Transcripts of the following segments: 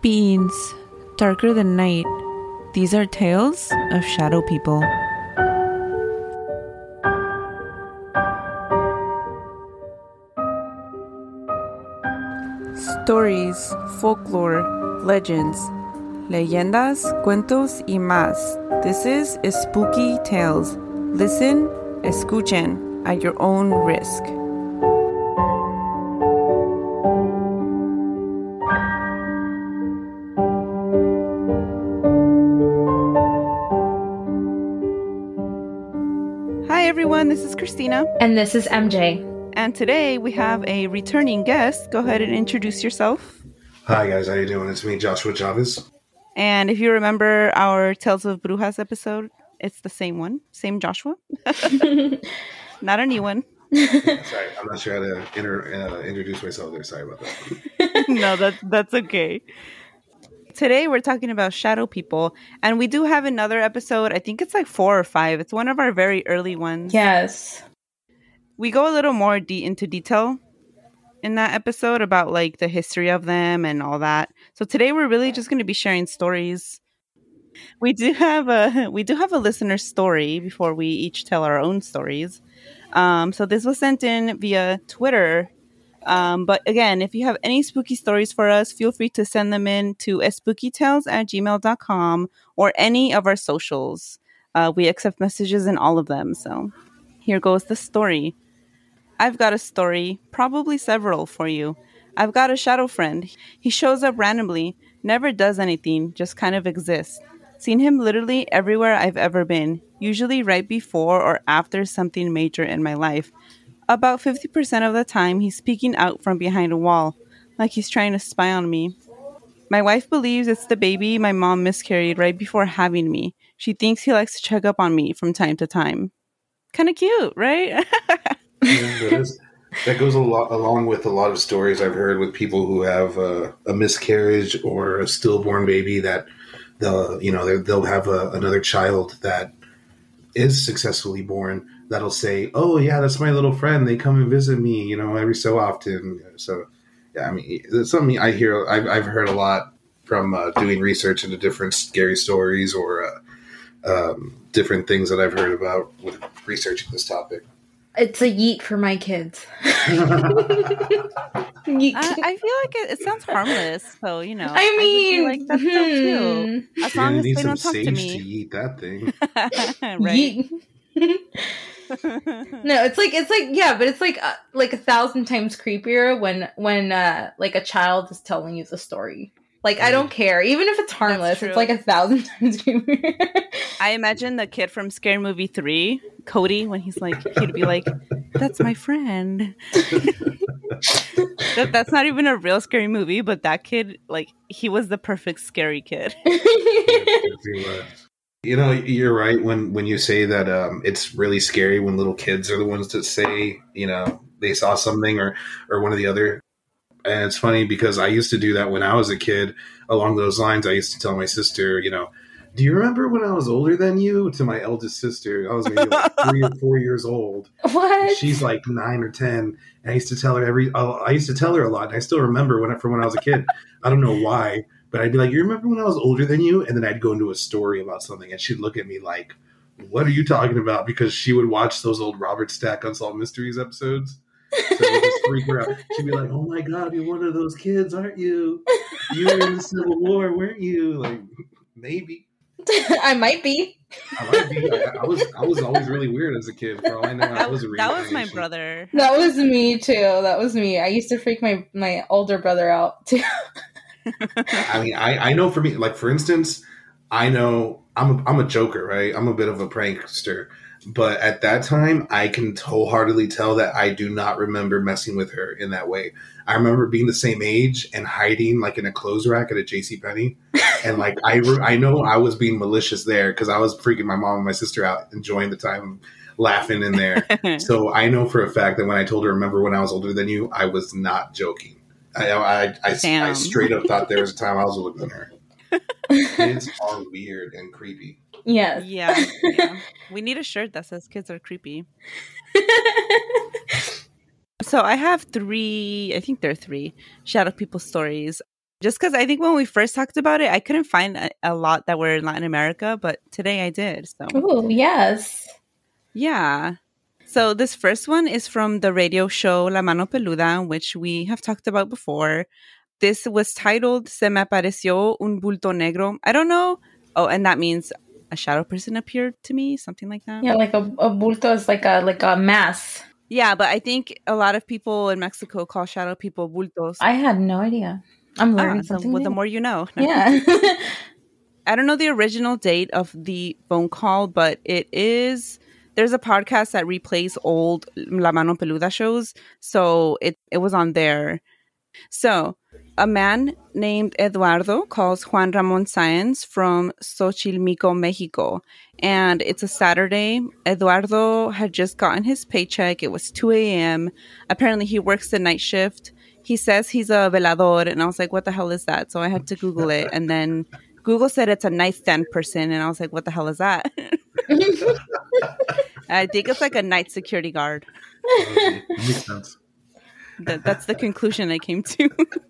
Beings, darker than night. These are tales of shadow people. Stories, folklore, legends, leyendas, cuentos y más. This is Spooky Tales. Listen, escuchen at your own risk. Everyone, this is Christina. And this is MJ. And today we have a returning guest. Go ahead and introduce yourself. Hi guys, how you doing? It's me, Joshua Chavez. And if you remember our Tales of Brujas episode, it's the same one, same Joshua, not a new one. Sorry, I'm not sure how to inter- uh, introduce myself there. Sorry about that. no, that that's okay. Today we're talking about shadow people, and we do have another episode. I think it's like four or five. It's one of our very early ones. Yes. we go a little more de- into detail in that episode about like the history of them and all that. So today we're really just going to be sharing stories. We do have a we do have a listener story before we each tell our own stories. Um, so this was sent in via Twitter. Um, but again, if you have any spooky stories for us, feel free to send them in to spookytales at gmail.com or any of our socials. Uh, we accept messages in all of them. So here goes the story. I've got a story, probably several for you. I've got a shadow friend. He shows up randomly, never does anything, just kind of exists. Seen him literally everywhere I've ever been, usually right before or after something major in my life. About 50% of the time, he's peeking out from behind a wall, like he's trying to spy on me. My wife believes it's the baby my mom miscarried right before having me. She thinks he likes to check up on me from time to time. Kind of cute, right? Yeah, that goes a lot along with a lot of stories I've heard with people who have uh, a miscarriage or a stillborn baby that they'll you know they'll- have a, another child that is successfully born that'll say, "Oh yeah, that's my little friend. They come and visit me, you know, every so often." So yeah, I mean, it's something I hear. I've, I've heard a lot from uh, doing research into different scary stories or uh, um, different things that I've heard about with researching this topic. It's a yeet for my kids. I, I feel like it, it sounds harmless, so you know. I mean, feel like that's so cute. hmm. As long gonna as they need some don't talk to sage me, to eat that thing. right? Yeet. No, it's like it's like yeah, but it's like uh, like a thousand times creepier when when uh like a child is telling you the story. Like I don't care, even if it's harmless. It's like a thousand times creepier. I imagine the kid from Scary Movie Three, Cody, when he's like, he'd be like, "That's my friend." that, that's not even a real scary movie, but that kid, like, he was the perfect scary kid. You know, you're right when when you say that um, it's really scary when little kids are the ones that say, you know, they saw something or or one of the other. And it's funny because I used to do that when I was a kid. Along those lines, I used to tell my sister, you know, do you remember when I was older than you? To my eldest sister, I was maybe like three or four years old. what? She's like nine or ten, and I used to tell her every. uh, I used to tell her a lot, and I still remember when from when I was a kid. I don't know why, but I'd be like, "You remember when I was older than you?" And then I'd go into a story about something, and she'd look at me like, "What are you talking about?" Because she would watch those old Robert Stack Unsolved Mysteries episodes. So just freak her out. She'd be like, "Oh my god, you're one of those kids, aren't you? You were in the Civil War, weren't you?" Like, maybe. I might be. I might be. I, I was. I was always really weird as a kid. For all I know, I was a that was my brother. That was me too. That was me. I used to freak my my older brother out too. I mean, I, I know for me, like for instance, I know I'm a, I'm a joker, right? I'm a bit of a prankster, but at that time, I can wholeheartedly tell that I do not remember messing with her in that way. I remember being the same age and hiding like in a clothes rack at a J.C. Penney, and like I re- I know I was being malicious there because I was freaking my mom and my sister out, enjoying the time, laughing in there. So I know for a fact that when I told her, remember when I was older than you, I was not joking. I, I, I, I, Damn. straight up thought there was a time I was older than her. Kids are weird and creepy. yes. yeah, yeah. We need a shirt that says "Kids are creepy." So I have three. I think there are three shadow people stories. Just because I think when we first talked about it, I couldn't find a, a lot that were in Latin America, but today I did. So, Oh, yes. yeah. So, this first one is from the radio show La Mano Peluda, which we have talked about before. This was titled Se me apareció un bulto negro. I don't know. Oh, and that means a shadow person appeared to me, something like that. Yeah, like a, a bulto is like a like a mass. Yeah, but I think a lot of people in Mexico call shadow people bultos. I had no idea. I'm Ah, learning so something. well, the more you know. No. yeah. I don't know the original date of the phone call, but it is. There's a podcast that replays old La Mano Peluda shows, so it it was on there. So a man named Eduardo calls Juan Ramon Sáenz from Xochimilco, Mexico, and it's a Saturday. Eduardo had just gotten his paycheck. It was 2 a.m. Apparently, he works the night shift. He says he's a velador, and I was like, "What the hell is that?" So I had to Google it, and then Google said it's a nightstand person, and I was like, "What the hell is that?" I think it's like a night security guard. Makes sense. That, that's the conclusion I came to.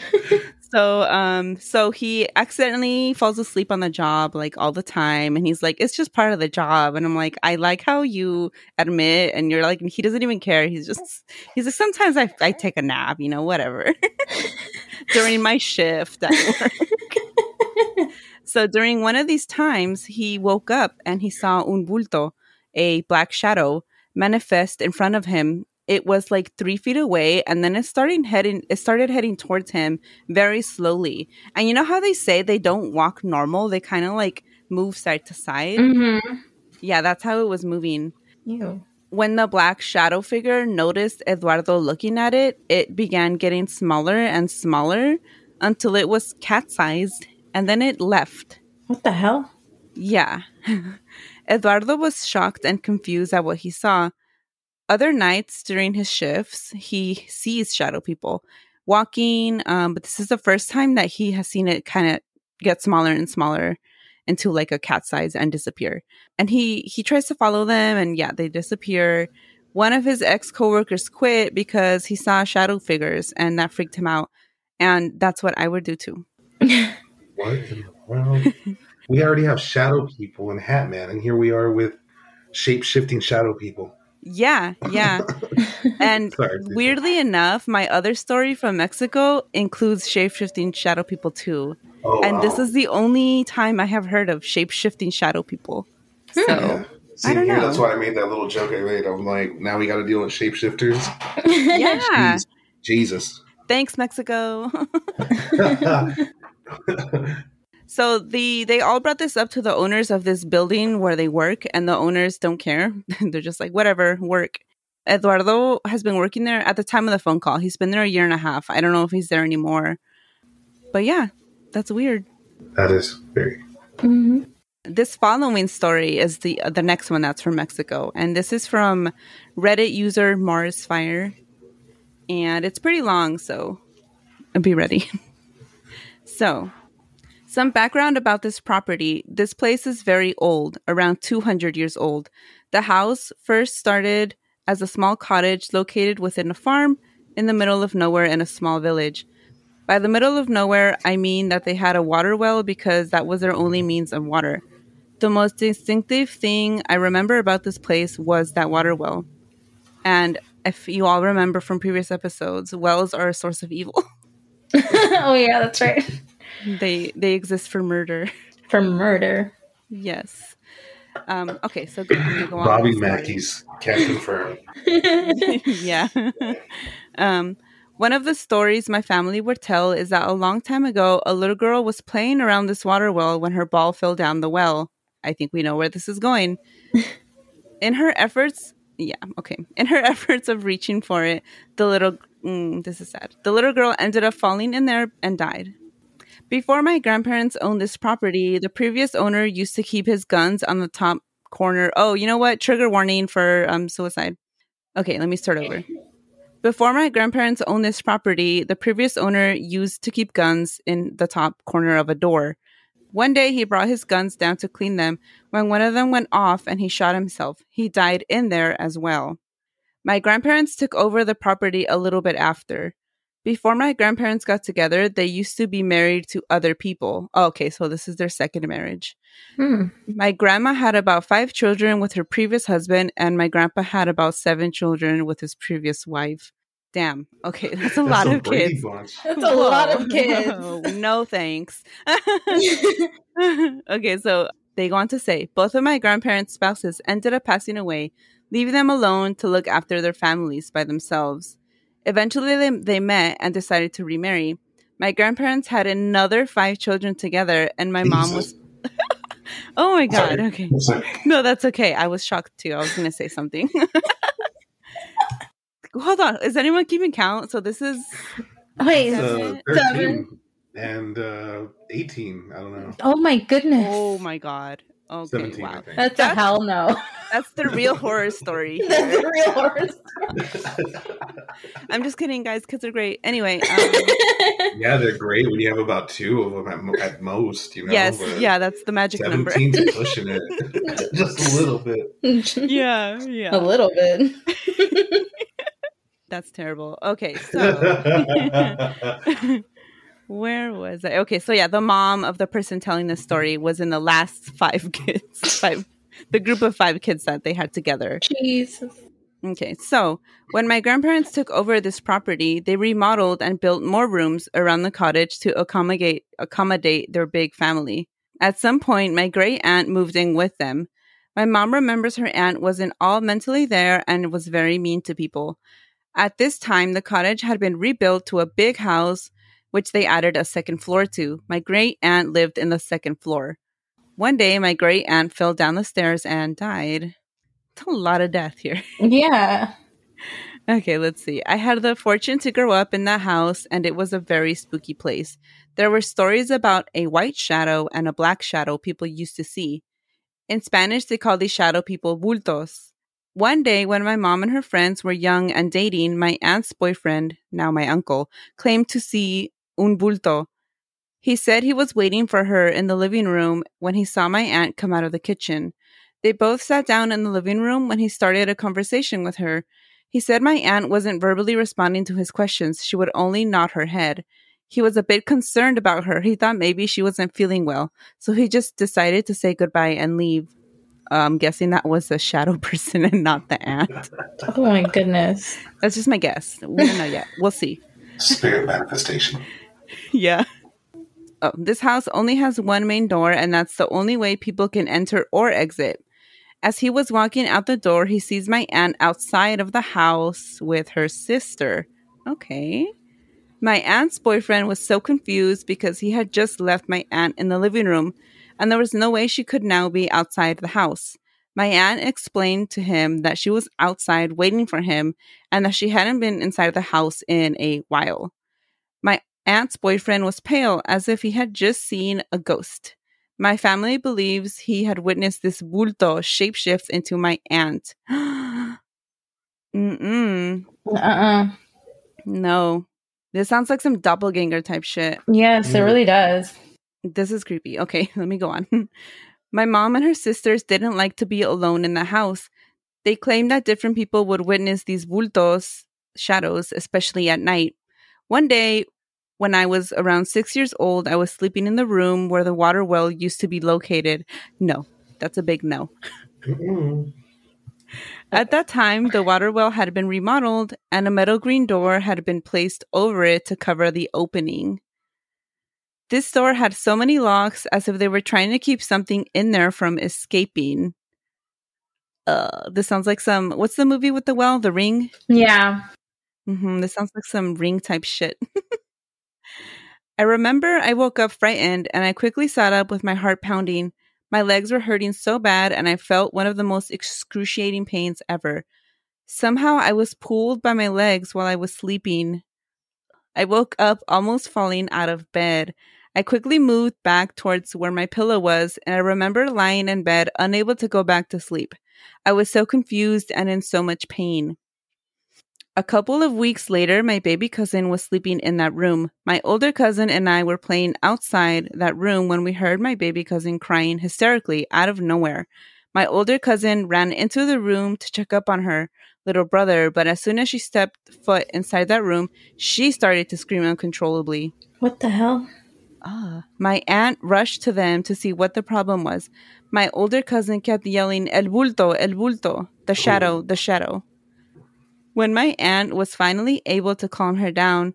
so, um, so he accidentally falls asleep on the job like all the time, and he's like, "It's just part of the job." And I'm like, "I like how you admit," and you're like, he doesn't even care. He's just, he's like, sometimes I, I take a nap, you know, whatever, during my shift at work. So during one of these times, he woke up and he saw un bulto, a black shadow, manifest in front of him. It was like three feet away, and then it started heading. It started heading towards him very slowly. And you know how they say they don't walk normal; they kind of like move side to side. mm-hmm. Yeah, that's how it was moving. Ew. When the black shadow figure noticed Eduardo looking at it, it began getting smaller and smaller until it was cat sized, and then it left. What the hell? Yeah. Eduardo was shocked and confused at what he saw. Other nights during his shifts, he sees shadow people walking, um, but this is the first time that he has seen it kind of get smaller and smaller into like a cat size and disappear. And he he tries to follow them, and yeah, they disappear. One of his ex coworkers quit because he saw shadow figures, and that freaked him out. And that's what I would do too. What in the world? we already have shadow people and Hat Man, and here we are with shape shifting shadow people. Yeah, yeah. And Sorry, Susan. weirdly enough, my other story from Mexico includes shape shifting shadow people too. Oh, and this is the only time I have heard of shape shifting shadow people. Hmm. So Yeah. See, I don't here, know. that's why I made that little joke I made. I'm like, now we got to deal with shapeshifters. yeah. Jeez. Jesus. Thanks, Mexico. so the they all brought this up to the owners of this building where they work, and the owners don't care. They're just like, whatever, work. Eduardo has been working there at the time of the phone call. He's been there a year and a half. I don't know if he's there anymore. But yeah, that's weird. that is very. hmm This following story is the the next one that's from Mexico, and this is from Reddit user Mars Fire, and it's pretty long, so be ready. so, some background about this property: this place is very old, around 200 years old. The house first started as a small cottage located within a farm in the middle of nowhere in a small village. By the middle of nowhere, I mean that they had a water well because that was their only means of water. The most distinctive thing I remember about this place was that water well. And if you all remember from previous episodes, wells are a source of evil. oh yeah, that's right. They they exist for murder. For murder. yes. Um, okay, so go, go on Bobby with the story. Mackey's can confirm. yeah. um, one of the stories my family would tell is that a long time ago, a little girl was playing around this water well when her ball fell down the well. I think we know where this is going. In her efforts, yeah, okay. In her efforts of reaching for it, the little, mm, this is sad. The little girl ended up falling in there and died. Before my grandparents owned this property, the previous owner used to keep his guns on the top corner. Oh, you know what? Trigger warning for um suicide. Okay, let me start over. Before my grandparents owned this property, the previous owner used to keep guns in the top corner of a door. One day he brought his guns down to clean them when one of them went off and he shot himself. He died in there as well. My grandparents took over the property a little bit after. Before my grandparents got together, they used to be married to other people. Oh, okay, so this is their second marriage. Hmm. My grandma had about five children with her previous husband, and my grandpa had about seven children with his previous wife. Damn. Okay, that's a lot That's of kids. Bunch. That's a lot of kids. no thanks. okay, so they go on to say both of my grandparents' spouses ended up passing away, leaving them alone to look after their families by themselves. Eventually, they, they met and decided to remarry. My grandparents had another five children together, and my mom was. oh my god! Sorry. Okay, sorry. no, that's okay. I was shocked too. I was going to say something. Hold on. Is anyone keeping count? So this is Wait. Seven. Uh, Seven. 13 and uh, 18. I don't know. Oh my goodness. oh my god. Okay, 17, wow. think. That's a hell no. That's the real horror story. That's here. a real horror story. I'm just kidding, guys. Kids are great. Anyway, um, yeah, they're great when you have about two of them at, at most, you know. yes, but yeah, that's the magic number. 17's pushing it just a little bit. yeah, Yeah. a little bit. that's terrible. Okay, so where was I? Okay, so yeah, the mom of the person telling this story was in the last five kids, five, the group of five kids that they had together. Jesus. Okay, so when my grandparents took over this property, they remodeled and built more rooms around the cottage to accommodate accommodate their big family. At some point, my great aunt moved in with them. My mom remembers her aunt wasn't all mentally there and was very mean to people. At this time, the cottage had been rebuilt to a big house, which they added a second floor to. My great aunt lived in the second floor. One day, my great aunt fell down the stairs and died. It's a lot of death here. Yeah. Okay, let's see. I had the fortune to grow up in that house, and it was a very spooky place. There were stories about a white shadow and a black shadow people used to see. In Spanish, they call these shadow people bultos. One day, when my mom and her friends were young and dating, my aunt's boyfriend, now my uncle, claimed to see un bulto. He said he was waiting for her in the living room when he saw my aunt come out of the kitchen. They both sat down in the living room when he started a conversation with her. He said my aunt wasn't verbally responding to his questions. She would only nod her head. He was a bit concerned about her. He thought maybe she wasn't feeling well. So he just decided to say goodbye and leave. Uh, I'm guessing that was a shadow person and not the aunt. Oh my goodness. That's just my guess. We don't know yet. We'll see. Spirit manifestation. Yeah. Oh, this house only has one main door, and that's the only way people can enter or exit. As he was walking out the door, he sees my aunt outside of the house with her sister. Okay. My aunt's boyfriend was so confused because he had just left my aunt in the living room, and there was no way she could now be outside the house. My aunt explained to him that she was outside waiting for him and that she hadn't been inside the house in a while. My aunt's boyfriend was pale as if he had just seen a ghost. My family believes he had witnessed this bulto shapeshift into my aunt. Mm-mm. Uh-uh. No. This sounds like some doppelganger type shit. Yes, it Mm. really does. This is creepy. Okay, let me go on. My mom and her sisters didn't like to be alone in the house. They claimed that different people would witness these bultos, shadows, especially at night. One day, when I was around six years old, I was sleeping in the room where the water well used to be located. No, that's a big no. Mm-mm. At that time, the water well had been remodeled and a metal green door had been placed over it to cover the opening. This door had so many locks as if they were trying to keep something in there from escaping. Uh, this sounds like some. What's the movie with the well? The Ring? Yeah. Mm-hmm, This sounds like some ring type shit. I remember I woke up frightened and I quickly sat up with my heart pounding. My legs were hurting so bad and I felt one of the most excruciating pains ever. Somehow I was pulled by my legs while I was sleeping. I woke up almost falling out of bed. I quickly moved back towards where my pillow was and I remember lying in bed unable to go back to sleep. I was so confused and in so much pain. A couple of weeks later, my baby cousin was sleeping in that room. My older cousin and I were playing outside that room when we heard my baby cousin crying hysterically out of nowhere. My older cousin ran into the room to check up on her. little brother, but as soon as she stepped foot inside that room, she started to scream uncontrollably. What the hell? Ah. My aunt rushed to them to see what the problem was. My older cousin kept yelling, El bulto, el bulto, the shadow, the shadow. When my aunt was finally able to calm her down,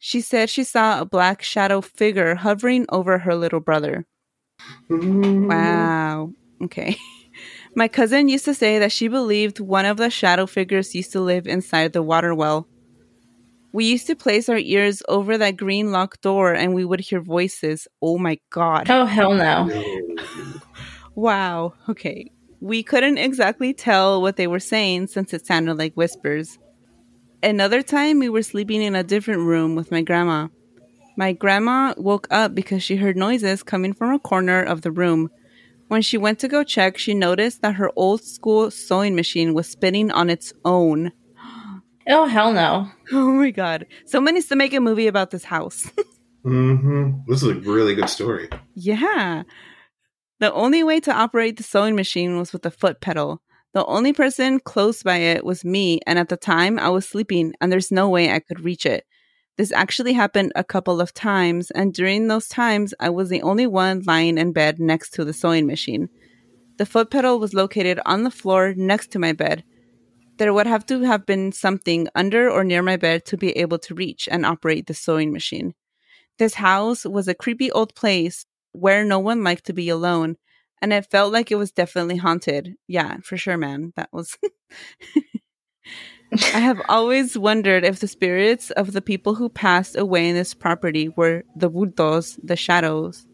she said she saw a black shadow figure hovering over her little brother. Wow. Okay. My cousin used to say that she believed one of the shadow figures used to live inside the water well. We used to place our ears over that green locked door and we would hear voices. Oh my god. Oh hell no. Wow. Okay. We couldn't exactly tell what they were saying since it sounded like whispers. Another time, we were sleeping in a different room with my grandma. My grandma woke up because she heard noises coming from a corner of the room. When she went to go check, she noticed that her old school sewing machine was spinning on its own. Oh hell no. Oh my god. Someone needs to make a movie about this house. mm-hmm. This is a really good story. yeah. The only way to operate the sewing machine was with a foot pedal. The only person close by it was me, and at the time I was sleeping, and there's no way I could reach it. This actually happened a couple of times, and during those times, I was the only one lying in bed next to the sewing machine. The foot pedal was located on the floor next to my bed. There would have to have been something under or near my bed to be able to reach and operate the sewing machine. This house was a creepy old place where no one liked to be alone, and it felt like it was definitely haunted. Yeah, for sure, man. That was. I have always wondered if the spirits of the people who passed away in this property were the bultos, the shadows,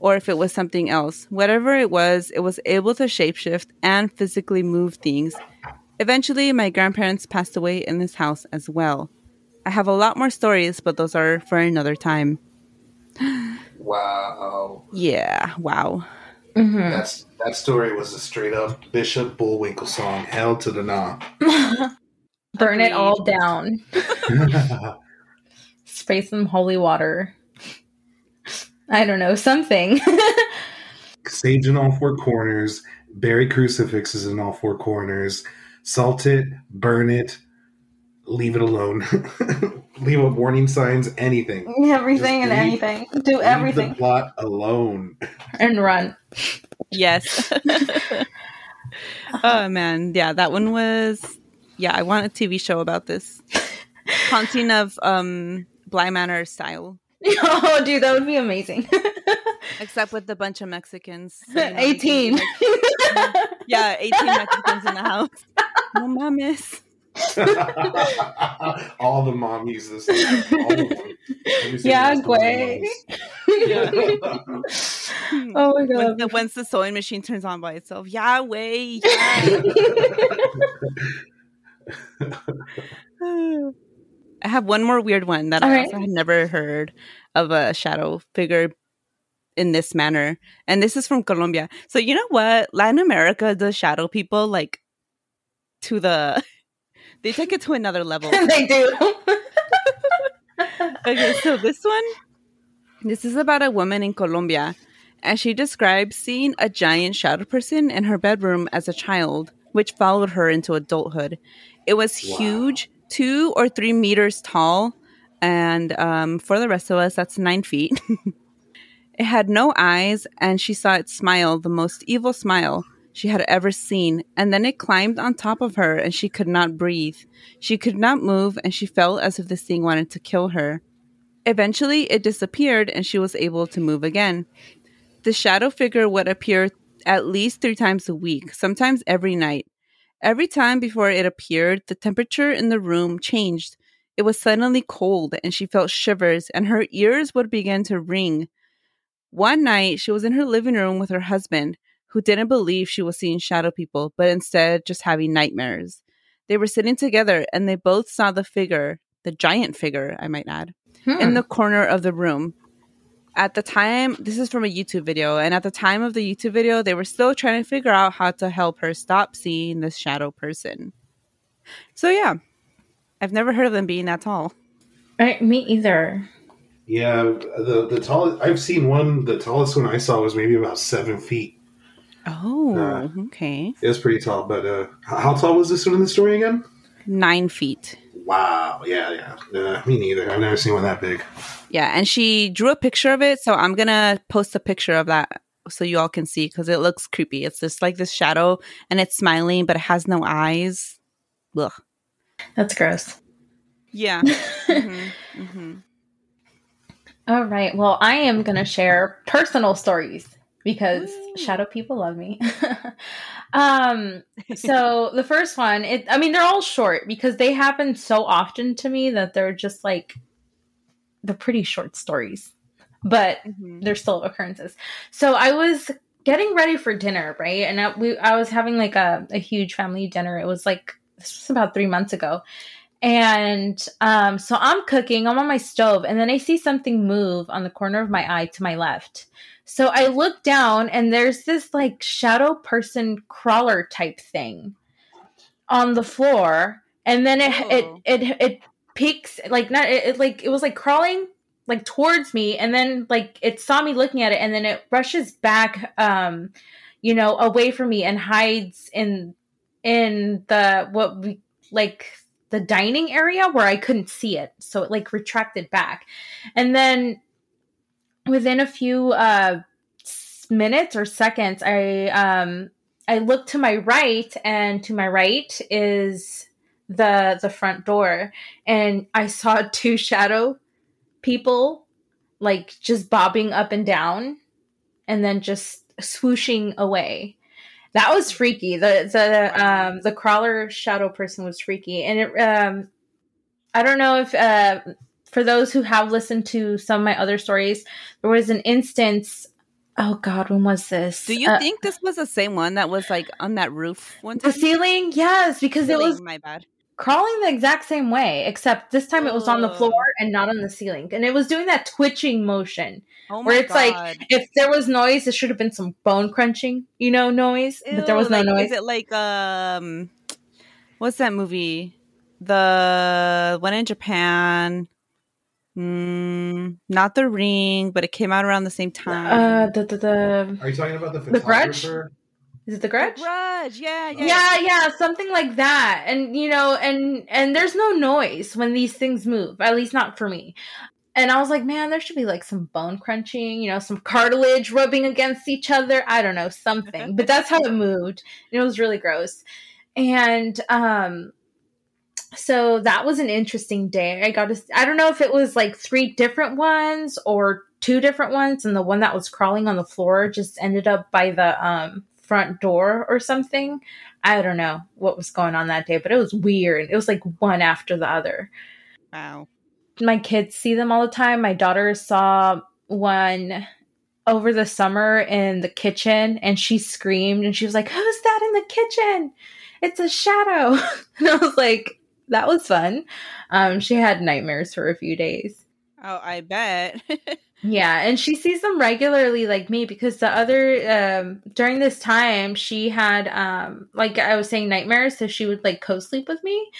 or if it was something else. Whatever it was, it was able to shapeshift and physically move things. Eventually, my grandparents passed away in this house as well. I have a lot more stories, but those are for another time. Wow. Yeah, wow. Hmm That's that story was a straight up Bishop Bullwinkle song, hell to the nah. Burn it all down. Spray some holy water. I don't know, something. Sage in all four corners, bury crucifixes in all four corners, salt it, burn it, leave it alone. leave up warning signs, anything. everything Just and anything. Do Leave everything the plot alone. and run. Yes. oh man, yeah, that one was. Yeah, I want a TV show about this haunting of um Bly Manor style, oh, dude, that would be amazing. except with a bunch of Mexicans. So, you know, they can be 18. like- yeah, eighteen Mexicans in the house. No mames. all the mommies uses this. All of them. Yeah, last one of güey. them. oh my Once god. the, once the sewing machine turns on by itself, Yahweh. Yeah. I have one more weird one that All I right. also had never heard of a shadow figure in this manner. And this is from Colombia. So you know what? Latin America does shadow people like to the they take it to another level. they do. okay, so this one this is about a woman in Colombia and she describes seeing a giant shadow person in her bedroom as a child, which followed her into adulthood. It was Wow. huge, two or three meters tall, and um, for the rest of us, that's nine feet. it had no eyes, and she saw it smile, the most evil smile she had ever seen. And then it climbed on top of her, and she could not breathe. She could not move, and she felt as if this thing wanted to kill her. Eventually, it disappeared, and she was able to move again. The shadow figure would appear at least three times a week, sometimes every night. Every time before it appeared, the temperature in the room changed. It was suddenly cold, and she felt shivers, and her ears would begin to ring. One night, she was in her living room with her husband, who didn't believe she was seeing shadow people, but instead just having nightmares. They were sitting together, and they both saw the figure, the giant figure, I might add, Hmm. in the corner of the room. At the time, this is from a YouTube video, and at the time of the YouTube video, they were still trying to figure out how to help her stop seeing this shadow person. So, yeah, I've never heard of them being that tall. Right, me either. Yeah, the the tallest I've seen one. The tallest one I saw was maybe about seven feet. Oh, Uh, okay. It was pretty tall, but uh, how tall was this one in the story again? nine feet. Wow. Yeah, yeah. Uh, me neither. I've never seen one that big. Yeah, and she drew a picture of it, so I'm gonna post a picture of that so you all can see because it looks creepy. It's just like this shadow, and it's smiling, but it has no eyes. Ugh. That's gross. Yeah. mm-hmm. Mm-hmm. All right. Well, I am going to share personal stories because Woo. shadow people love me. um so the first one, it I mean they're all short because they happen so often to me that they're just like they're pretty short stories. But Mhm. they're still occurrences. So I was getting ready for dinner, right? And I, we I was having like a, a huge family dinner. It was like this was about three months ago. And um, so I'm cooking, I'm on my stove, and then I see something move on the corner of my eye to my left. So I look down, and there's this like shadow person crawler type thing on the floor, and then it it Oh. it it peeks like not it, it like it was like crawling like towards me, and then like it saw me looking at it, and then it rushes back, um, you know, away from me and hides in in the what we like the dining area where I couldn't see it. So it like retracted back. And then within a few uh minutes or seconds I um I look to my right and to my right is the the front door and I saw two shadow people like just bobbing up and down and then just swooshing away. That was freaky. The the um the crawler shadow person was freaky, and it um I don't know if uh for those who have listened to some of my other stories, there was an instance. Oh God, when was this? Do you Uh, think this was the same one that was like on that roof one the ceiling? Yes, because it was my bad. crawling the exact same way, except this time it was on the floor and not on the ceiling, and it was doing that twitching motion. Oh my Where it's like. If there was noise, it should have been some bone crunching, you know, noise. but there was no like, noise. Is it like um, what's that movie? The one in Japan. Mm, not the ring, but it came out around the same uh, time. the, the the Are you talking about the The Grudge? is it the The grudge? Grudge, yeah, yeah. yeah yeah something like that and you know and and there's no noise when these things move at least not for me and i was like man there should be like some bone crunching you know some cartilage rubbing against each other i don't know something but that's how it moved and it was really gross and um so that was an interesting day i got to i don't know if it was like three different ones or two different ones and the one that was crawling on the floor just ended up by the um front door or something I don't know what was going on that day, but it was weird. It was like one after the other. Wow. My kids see them all the time. My daughter saw one over the summer in the kitchen and she screamed and she was like, Who's that in the kitchen? It's a shadow. And I was like, That was fun. Um, she had nightmares for a few days. Oh, I bet. Yeah, and she sees them regularly like me because the other um during this time she had um like I was saying nightmares so she would like co-sleep with me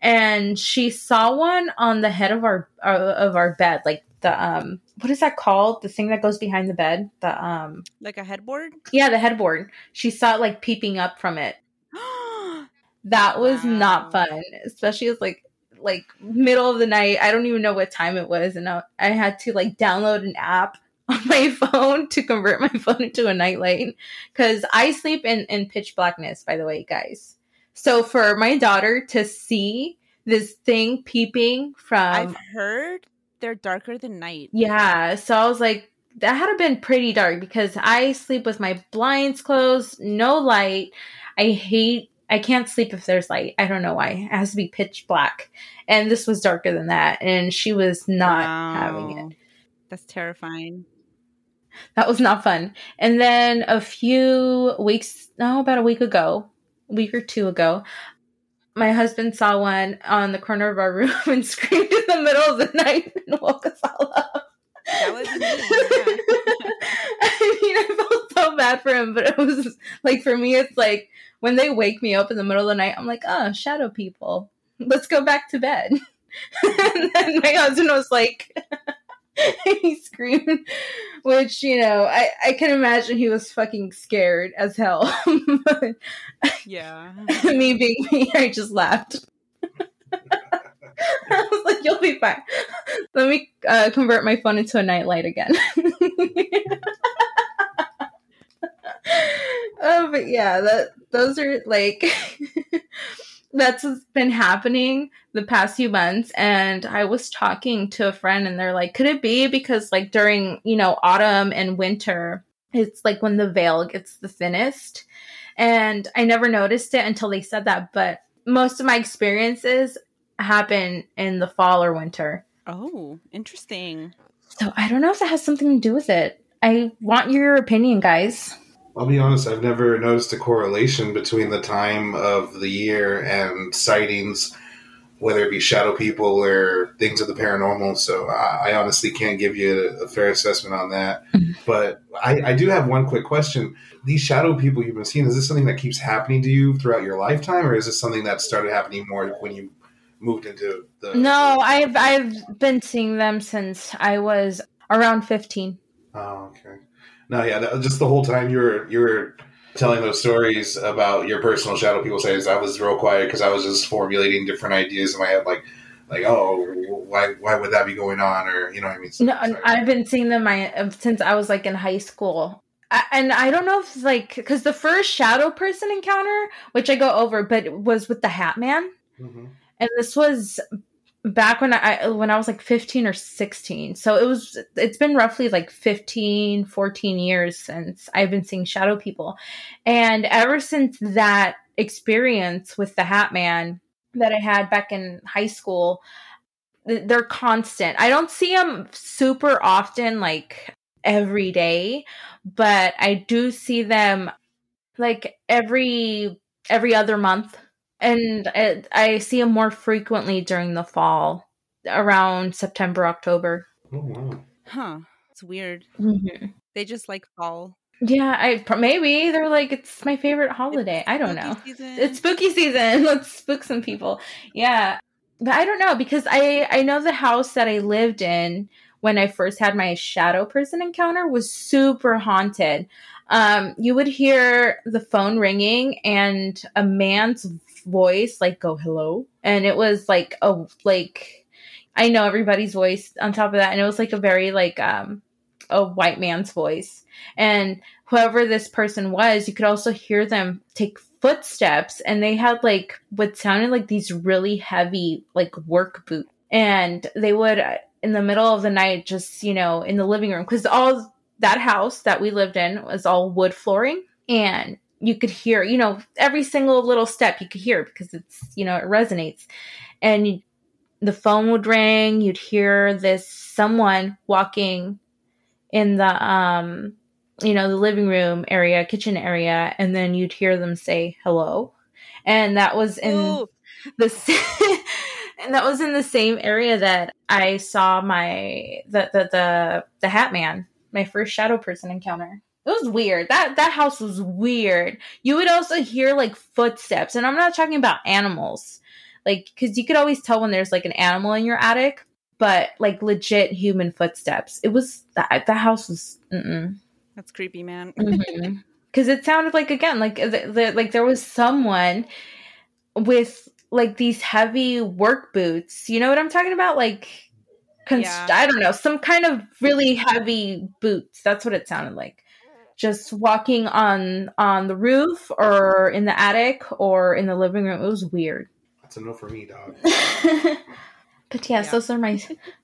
and she saw one on the head of our uh, of our bed like the um what is that called the thing that goes behind the bed the um like a headboard? yeah the headboard she saw it like peeping up from it that was not fun especially as like like middle of the night i don't even know what time it was and i, I had to like download an app on my phone to convert my phone into a nightlight because i sleep in in pitch blackness by the way guys so for my daughter to see this thing peeping from I've heard they're darker than night. yeah, so I was like, that had to been pretty dark because I sleep with my blinds closed, no light. I hate, I can't sleep if there's light. I don't know why. It has to be pitch black. And this was darker than that. And she was not having it. That's terrifying. That was not fun. And then a few weeks, no, about a week ago, a week or two ago, my husband saw one on the corner of our room and screamed in the middle of the night and woke us all up. That was me. I mean, I felt so bad for him, but it was like for me, it's like when they wake me up in the middle of the night, I'm like, oh, shadow people, let's go back to bed. and then my husband was like, he screamed, which you know, I I can imagine he was fucking scared as hell. but Yeah. me being me, I just laughed. I was like, "You'll be fine." Let me uh, convert my phone into a nightlight again. oh, but yeah, that those are like that's been happening the past few months. And I was talking to a friend, and they're like, "Could it be because like during you know autumn and winter, it's like when the veil gets the thinnest?" And I never noticed it until they said that, but most of my experiences happen in the fall or winter. Oh, interesting. So I don't know if that has something to do with it. I want your opinion, guys. I'll be honest, I've never noticed a correlation between the time of the year and sightings, whether it be shadow people or things of the paranormal. So I, I honestly can't give you a, a fair assessment on that. Mhm. But I, I do have one quick question. These shadow people you've been seeing, is this something that keeps happening to you throughout your lifetime, or is this something that started happening more when you moved into the. No, I've I've been seeing them since I was around 15. Oh, okay. No, yeah, that, just the whole time you were you were telling those stories about your personal shadow people sayings, I was real quiet because I was just formulating different ideas in my head, like like oh, why why would that be going on, or you know what I mean? So- No, sorry. I've been seeing them my, since I was like in high school. I, and I don't know if it's like because the first shadow person encounter, which I go over, but it was with the Hat Man, Mhm. and this was back when I when I was like 15 or 16. So it was it's been roughly like 15, 14 years since I've been seeing shadow people. And ever since that experience with the Hat Man that I had back in high school, th- they're constant. I don't see them super often like every day, but I do see them like every every other month and I, I see them more frequently during the fall around september october Oh, wow. Huh. It's weird. mm-hmm. They just like fall. yeah i maybe they're like it's my favorite holiday i don't know season. it's spooky season let's spook some people yeah but i don't know because i i know the house that i lived in when i first had my shadow person encounter was super haunted um you would hear the phone ringing and a man's voice like go hello. And it was like a like i know everybody's voice on top of that and it was like a very like um a white man's voice. And whoever this person was, you could also hear them take footsteps and they had like what sounded like these really heavy like work boots. And they would uh, in the middle of the night just, you know, in the living room cuz all that house that we lived in was all wood flooring. And you could hear, you know, every single little step you could hear because it's, you know, it resonates. And you, the phone would ring, you'd hear this someone walking in the um you know the living room area kitchen area and then you'd hear them say hello and that was in Ooh. the and that was in the same area that i saw my the the the, the hat man my first shadow person encounter it was weird that that house was weird you would also hear like footsteps and i'm not talking about animals like because you could always tell when there's like an animal in your attic but like legit human footsteps. It was that the house was mm That's creepy, man. because it sounded like again like the, the, like there was someone with like these heavy work boots. You know what I'm talking about? Like const- Yeah. I don't know, some kind of really heavy boots. That's what it sounded like. Just walking on on the roof or in the attic or in the living room. It was weird. That's a no for me, dog. but yes, Yeah. those are my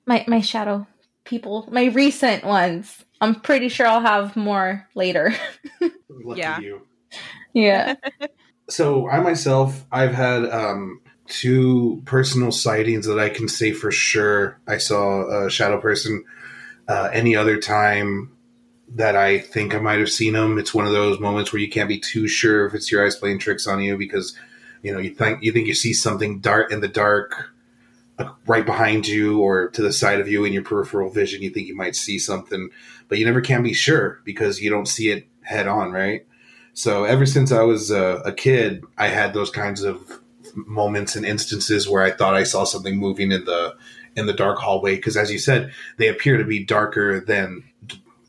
my my shadow people, my recent ones. I'm pretty sure I'll have more later. Lucky Yeah. you. yeah. So I myself, I've had um, two personal sightings that I can say for sure I saw a shadow person. Uh, any other time that I think I might have seen them, it's one of those moments where you can't be too sure if it's your eyes playing tricks on you because you know you think you think you see something dart in the dark uh, right behind you or to the side of you in your peripheral vision. You think you might see something, but you never can be sure because you don't see it head on, right? So ever since I was a, a kid, I had those kinds of moments and instances where I thought I saw something moving in the in the dark hallway because, as you said, they appear to be darker than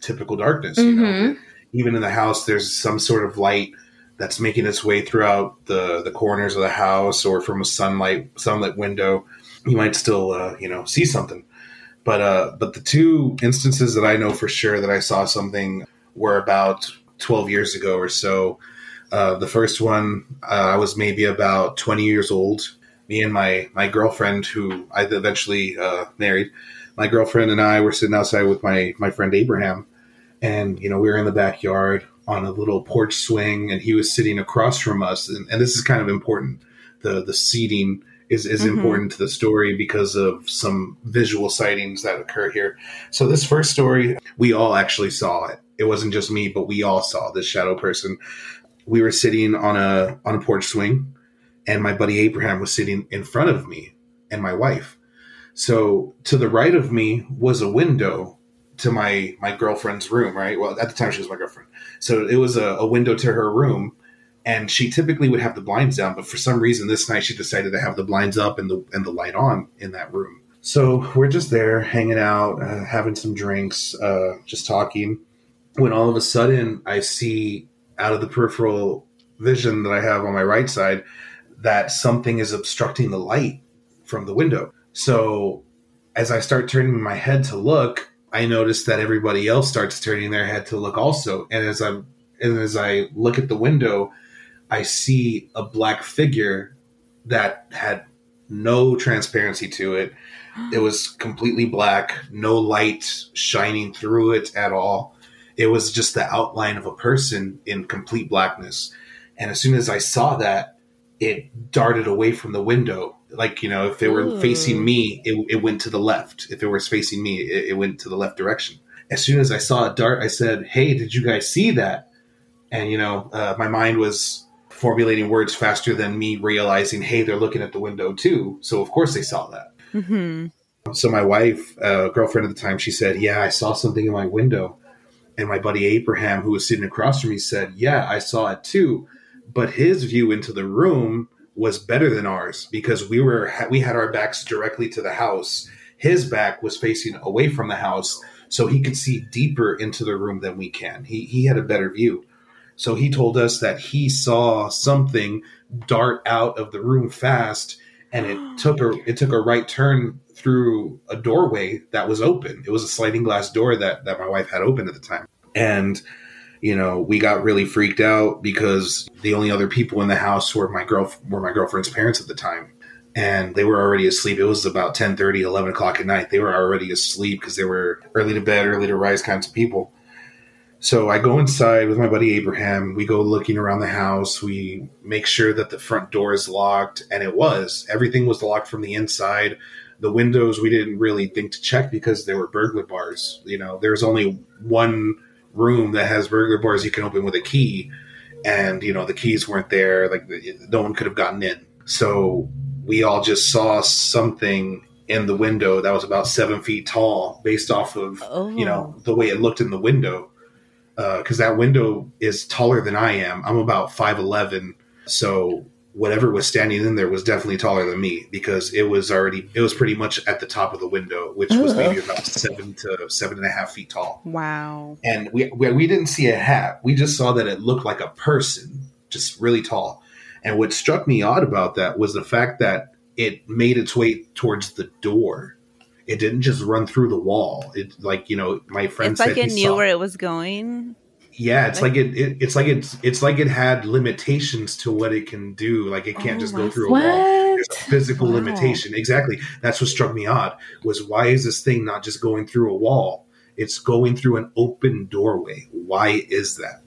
typical darkness. You know, even in the house, there's some sort of light that's making its way throughout the the corners of the house or from a sunlight sunlit window. you might still uh, you know see something. But uh, but the two instances that I know for sure that I saw something were about 12 years ago or so. Uh, the first one, uh, I was maybe about 20 years old. Me and my my girlfriend, who I eventually uh, married, my girlfriend and I were sitting outside with my my friend Abraham, and you know we were in the backyard on a little porch swing, and he was sitting across from us. And, and this is kind of important. The the seating is, is mm-hmm. important to the story because of some visual sightings that occur here. So this first story, we all actually saw it. It wasn't just me, but we all saw this shadow person. We were sitting on a on a porch swing, and my buddy Abraham was sitting in front of me and my wife. So to the right of me was a window to my my girlfriend's room. Right. Well, at the time she was my girlfriend, so it was a, a window to her room and she typically would have the blinds down, but for some reason this night she decided to have the blinds up and the and the light on in that room. So we're just there hanging out, uh, having some drinks, uh, just talking. When all of a sudden I see out of the peripheral vision that I have on my right side that something is obstructing the light from the window. So as I start turning my head to look, I notice that everybody else starts turning their head to look also. And as I'm and as I look at the window, I see a black figure that had no transparency to it. It was completely black, no light shining through it at all. It was just the outline of a person in complete blackness. And as soon as I saw that, it darted away from the window. Like, you know, if it were Ooh. facing me, it, it, went to the left. If it was facing me, it, it went to the left direction. As soon as I saw it dart, I said, Hey, did you guys see that? And, you know, uh, my mind was formulating words faster than me realizing, hey, they're looking at the window too. So of course they saw that. Mm-hmm. So my wife, uh, girlfriend at the time, she said, "Yeah, I saw something in my window." And my buddy Abraham, who was sitting across from me, said, "Yeah, I saw it too." But his view into the room was better than ours because we were we had our backs directly to the house. His back was facing away from the house, so he could see deeper into the room than we can. He he had a better view. So he told us that he saw something dart out of the room fast and it took a it took a right turn through a doorway that was open. It was a sliding glass door that that my wife had open at the time. And you know, we got really freaked out because the only other people in the house were my girl were my girlfriend's parents at the time. And they were already asleep. It was about 10 30, 11 o'clock at night. They were already asleep because they were early to bed, early to rise kinds of people. So I go inside with my buddy Abraham. We go looking around the house. We make sure that the front door is locked, and it was. Everything was locked from the inside. The windows we didn't really think to check because they were burglar bars. You know, there's only one room that has burglar bars you can open with a key, and you know the keys weren't there. Like no one could have gotten in. So we all just saw something in the window that was about seven feet tall, based off of oh. you know oh. the way it looked in the window because uh, that window is taller than I am. I'm about five eleven, so whatever was standing in there was definitely taller than me because it was already it was pretty much at the top of the window, which was oh. maybe about seven to seven and a half feet tall. Wow! And we, we we didn't see a hat. We just saw that it looked like a person, just really tall. And what struck me odd about that was the fact that it made its way towards the door it didn't just run through the wall. It like you know my friend it's like it knew where it was going. Yeah, it's like, it, it, It's like it's it's like it had limitations to what it can do. Like it can't oh, just go through what? a wall. There's a physical wow. limitation. Exactly. That's what struck me odd. Was why is this thing not just going through a wall? It's going through an open doorway. Why is that?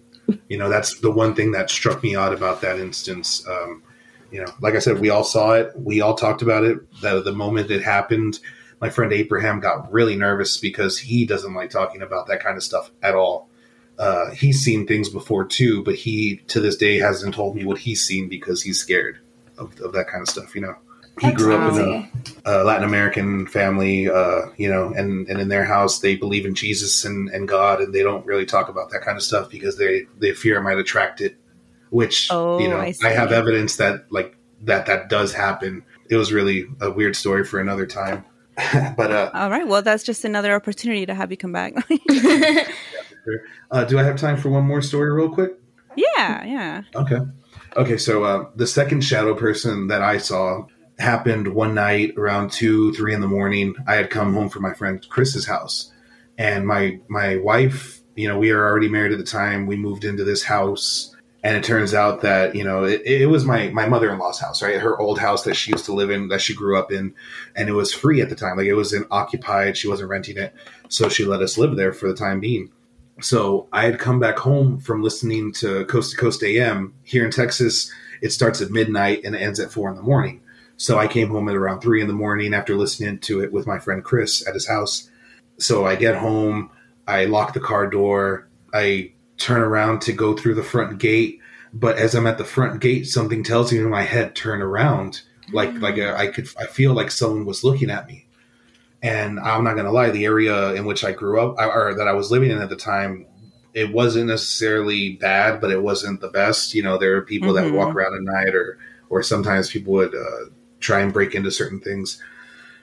You know, that's the one thing that struck me odd about that instance. Um, you know, like I said, we all saw it. We all talked about it. That the moment it happened, my friend Abraham got really nervous because he doesn't like talking about that kind of stuff at all. Uh, he's seen things before too, but he to this day hasn't told me what he's seen because he's scared of, of that kind of stuff. You know, he That's grew up in a, a, Latin American family, uh, you know, and, and in their house they believe in Jesus and, and God, and they don't really talk about that kind of stuff because they they fear it might attract it. Which oh, you know, I, I have evidence that like that that does happen. It was really a weird story for another time. but uh, all right, well, that's just another opportunity to have you come back. uh, do I have time for one more story, real quick? Yeah, yeah. Okay, okay. So uh, the second shadow person that I saw, happened one night around two, three in the morning. I had come home from my friend Chris's house, and my my wife, you know, we are already married at the time. We moved into this house, and it turns out that you know it, it was my my mother in law's house, right? Her old house that she used to live in, that she grew up in, and it was free at the time. Like it was occupied. She wasn't renting it, so she let us live there for the time being. So I had come back home from listening to Coast to Coast AM here in Texas. It starts at midnight and it ends at four in the morning. So I came home at around three in the morning after listening to it with my friend Chris at his house. So I get home, I lock the car door, I turn around to go through the front gate. But as I'm at the front gate, something tells me in my head, turn around. Like, like uh, I could, I feel like someone was looking at me. And I'm not going to lie, the area in which I grew up or that I was living in at the time, it wasn't necessarily bad, but it wasn't the best. You know, there are people mm-hmm. that walk around at night or, or sometimes people would uh, try and break into certain things.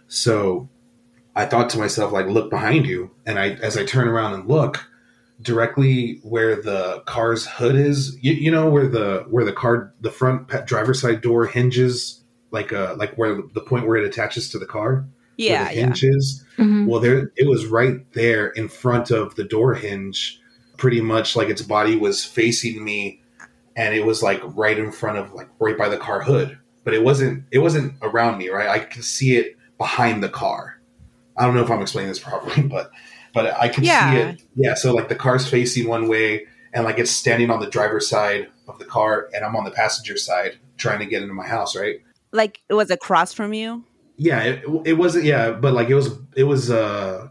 So I thought to myself, like, look behind you. And I, as I turn around and look, directly where the car's hood is, you, you know, where the where the car, the front driver's side door hinges, like uh like where the point where it attaches to the car yeah, hinges. Yeah. Mm-hmm. Well, there it was right there in front of the door hinge, pretty much like its body was facing me, and it was like right in front of like right by the car hood. But it wasn't it wasn't around me, right? I could see it behind the car. I don't know if I'm explaining this properly, but but I could yeah. see it. Yeah, so like the car's facing one way, and like it's standing on the driver's side of the car, and I'm on the passenger side trying to get into my house, right? Like it was across from you yeah, it, it wasn't. Yeah, but like it was. It was. uh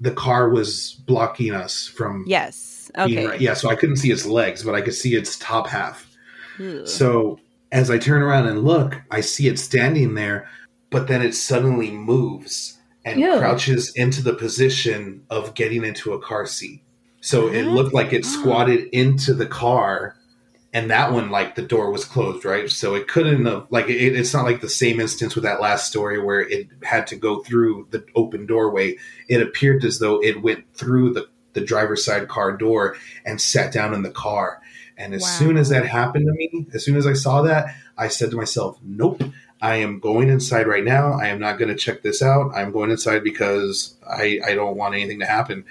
The car was blocking us from. Yes. Okay. Right. Yeah, so I couldn't see its legs, but I could see its top half. Ew. So as I turn around and look, I see it standing there, but then it suddenly moves and Ew. crouches into the position of getting into a car seat. So it looked like it squatted into the car and that one like the door was closed right? So it couldn't have like it, it's not like the same instance with that last story where it had to go through the open doorway. It appeared as though it went through the the driver's side car door and sat down in the car. And as wow. soon as that happened to me as soon as i saw that i said to myself nope i am going inside right now. I am not going to check this out. I'm going inside because i i don't want anything to happen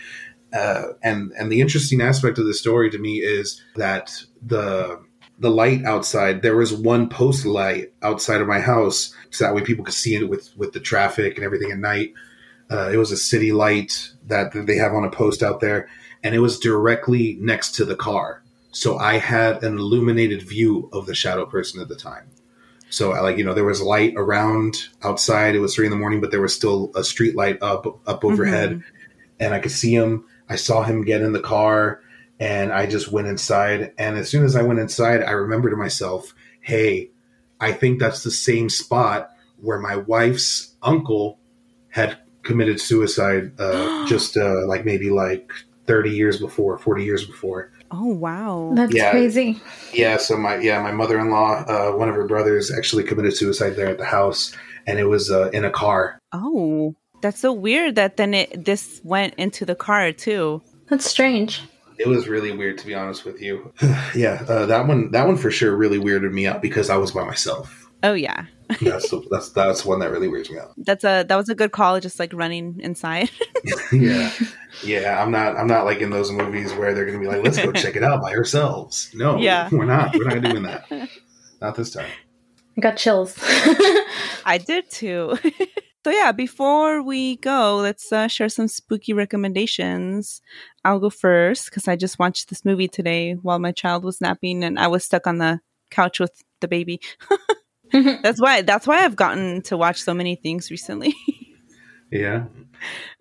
uh, and and the interesting aspect of the story to me is that the the light outside there was one post light outside of my house so that way people could see it with with the traffic and everything at night. Uh, it was a city light that, that they have on a post out there and it was directly next to the car. So i had an illuminated view of the shadow person at the time. So I like you know there was light around outside. It was three in the morning but there was still a street light up up overhead mm-hmm. and i could see him I saw him get in the car and I just went inside. And as soon as I went inside, I remembered to myself, hey, I think that's the same spot where my wife's uncle had committed suicide uh, just uh, like maybe like 30 years before, 40 years before. Oh wow, that's yeah, crazy. Yeah, so my yeah my mother in law, uh, one of her brothers actually committed suicide there at the house, and it was uh, in a car. Oh, that's so weird that then it this went into the car too. That's strange. It was really weird to be honest with you. yeah, uh, that one that one for sure really weirded me out because I was by myself. Oh yeah. that's that's that's one that really weirds me out. That's a that was a good call, just like running inside. yeah, yeah. I'm not I'm not like in those movies where they're gonna be like, let's go check it out by ourselves. No, yeah, we're not. We're not doing that. Not this time. I got chills. I did too. So yeah, before we go, let's uh, share some spooky recommendations. I'll go first because I just watched this movie today while my child was napping, and I was stuck on the couch with the baby. that's why. That's why I've gotten to watch so many things recently. yeah.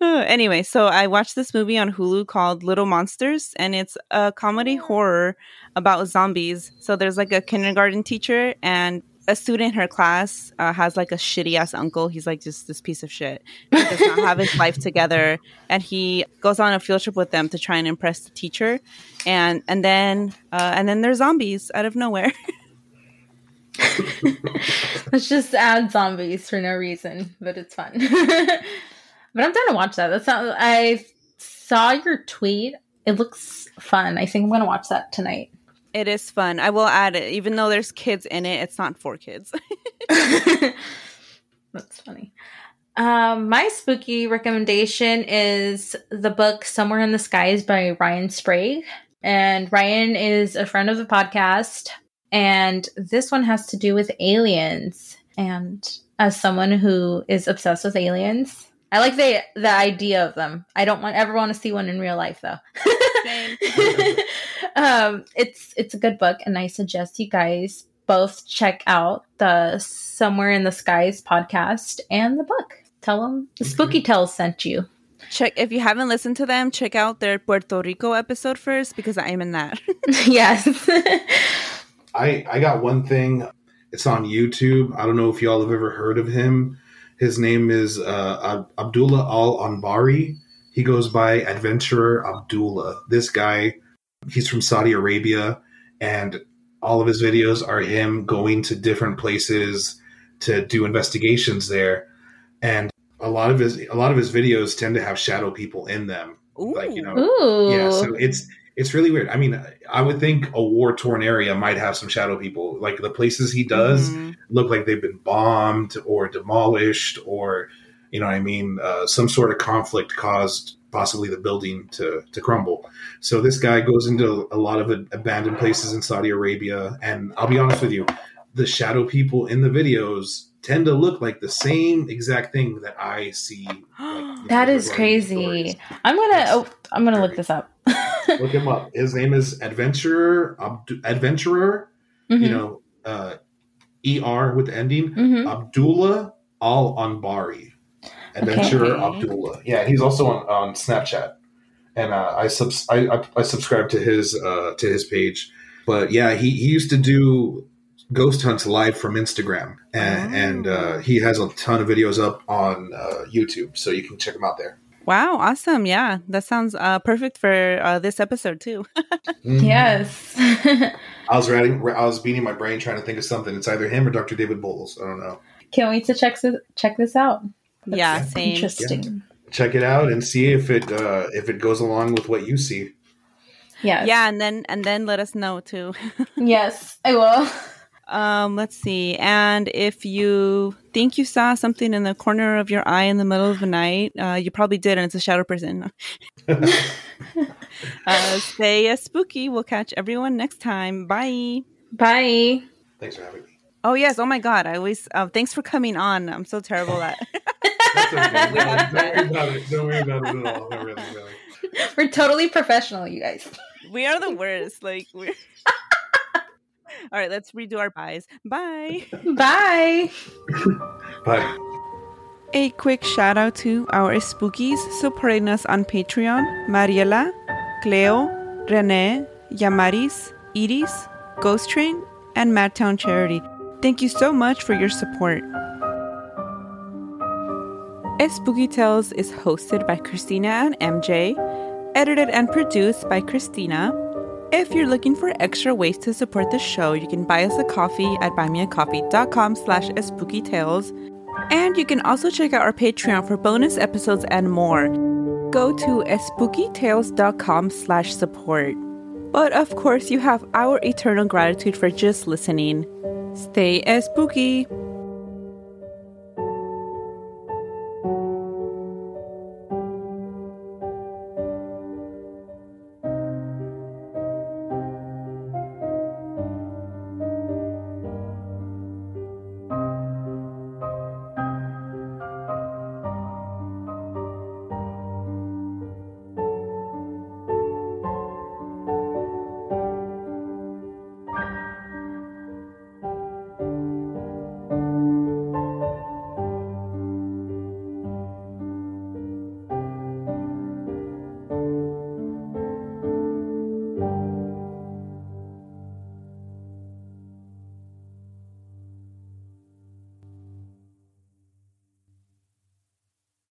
Uh, anyway, so I watched this movie on Hulu called Little Monsters, and it's a comedy horror about zombies. So there's like a kindergarten teacher, and a student in her class uh, has like a shitty ass uncle. He's like just this piece of shit. He does not have his life together, and he goes on a field trip with them to try and impress the teacher, and and then uh, and then there's zombies out of nowhere. Let's just add zombies for no reason, but it's fun. but I'm down to watch that. That's not. I saw your tweet. It looks fun. I think I'm gonna watch that tonight. It is fun. I will add it. Even though there's kids in it, it's not for kids. That's funny. Um, my spooky recommendation is the book Somewhere in the Skies by Ryan Sprague. And Ryan is a friend of the podcast. And this one has to do with aliens. And as someone who is obsessed with aliens, I like the the idea of them. I don't want ever want to see one in real life though. um, it's it's a good book, and I suggest you guys both check out the Somewhere in the Skies podcast and the book. Tell them the Spooky Tales sent you. Check if you haven't listened to them, check out their Puerto Rico episode first because I'm in that. yes. I I got one thing. It's on YouTube. I don't know if y'all have ever heard of him. His name is uh, Abdullah Al Anbari. He goes by Adventurer Abdullah. This guy, he's from Saudi Arabia, and all of his videos are him going to different places to do investigations there. And a lot of his a lot of his videos tend to have shadow people in them. Ooh. Like you know, Ooh. yeah. So it's it's really weird. I mean, I would think a war torn area might have some shadow people. Like the places he does Mhm. look like they've been bombed or demolished, or you know, what I mean, uh, some sort of conflict caused possibly the building to to crumble. So this guy goes into a lot of abandoned places in Saudi Arabia, and I'll be honest with you, the shadow people in the videos tend to look like the same exact thing that I see. Like, you that know, is writing crazy. stories. I'm gonna oh I'm gonna look this up. Look him up. His name is Adventurer. Abdu- Adventurer. You Mhm, know, uh, er with the ending. mhm. Abdullah Al Anbari. Adventurer Okay. Abdullah. Yeah, he's also on, on Snapchat. And uh, I, subs- I, I I subscribe to his uh, to his page. But yeah, he, he used to do ghost hunts live from Instagram, and, Oh. and uh, he has a ton of videos up on uh, YouTube, so you can check him out there. Wow, awesome. Yeah, that sounds uh, perfect for uh, this episode, too. Mhm. Yes. I was writing, I was beating my brain trying to think of something. It's either him or Dr. David Bowles. I don't know. Can't wait to check this check this out. That's yeah, same. Interesting. Check it out and see if it uh, if it goes along with what you see. Yeah. Yeah, and then and then let us know too. Yes, I will. Um, let's see. And if you think you saw something in the corner of your eye in the middle of the night, uh, you probably did, and it's a shadow person. uh, stay spooky. We'll catch everyone next time. Bye. Bye. Thanks for having me. Oh yes. Oh my God. I always. Uh, thanks for coming on. I'm so terrible at. Okay. Don't worry about it. Don't worry about it at all. Not really, really. We're totally professional, you guys. we are the worst. Like we're. All right. Let's redo our byes. Bye. Bye. Bye. A quick shout out to our spookies supporting us on Patreon Mariela, Cleo, Rene, Yamaris, Iris, Ghost Train, and Madtown Charity. Thank you so much for your support. Spooky Tales is hosted by Christina and MJ, edited and produced by Christina. If you're looking for extra ways to support the show, you can buy us a coffee at buymeacoffee.com slash spookytales. And you can also check out our Patreon for bonus episodes and more. Go to spookytales.com slash support. But of course, you have our eternal gratitude for just listening. Stay as spooky!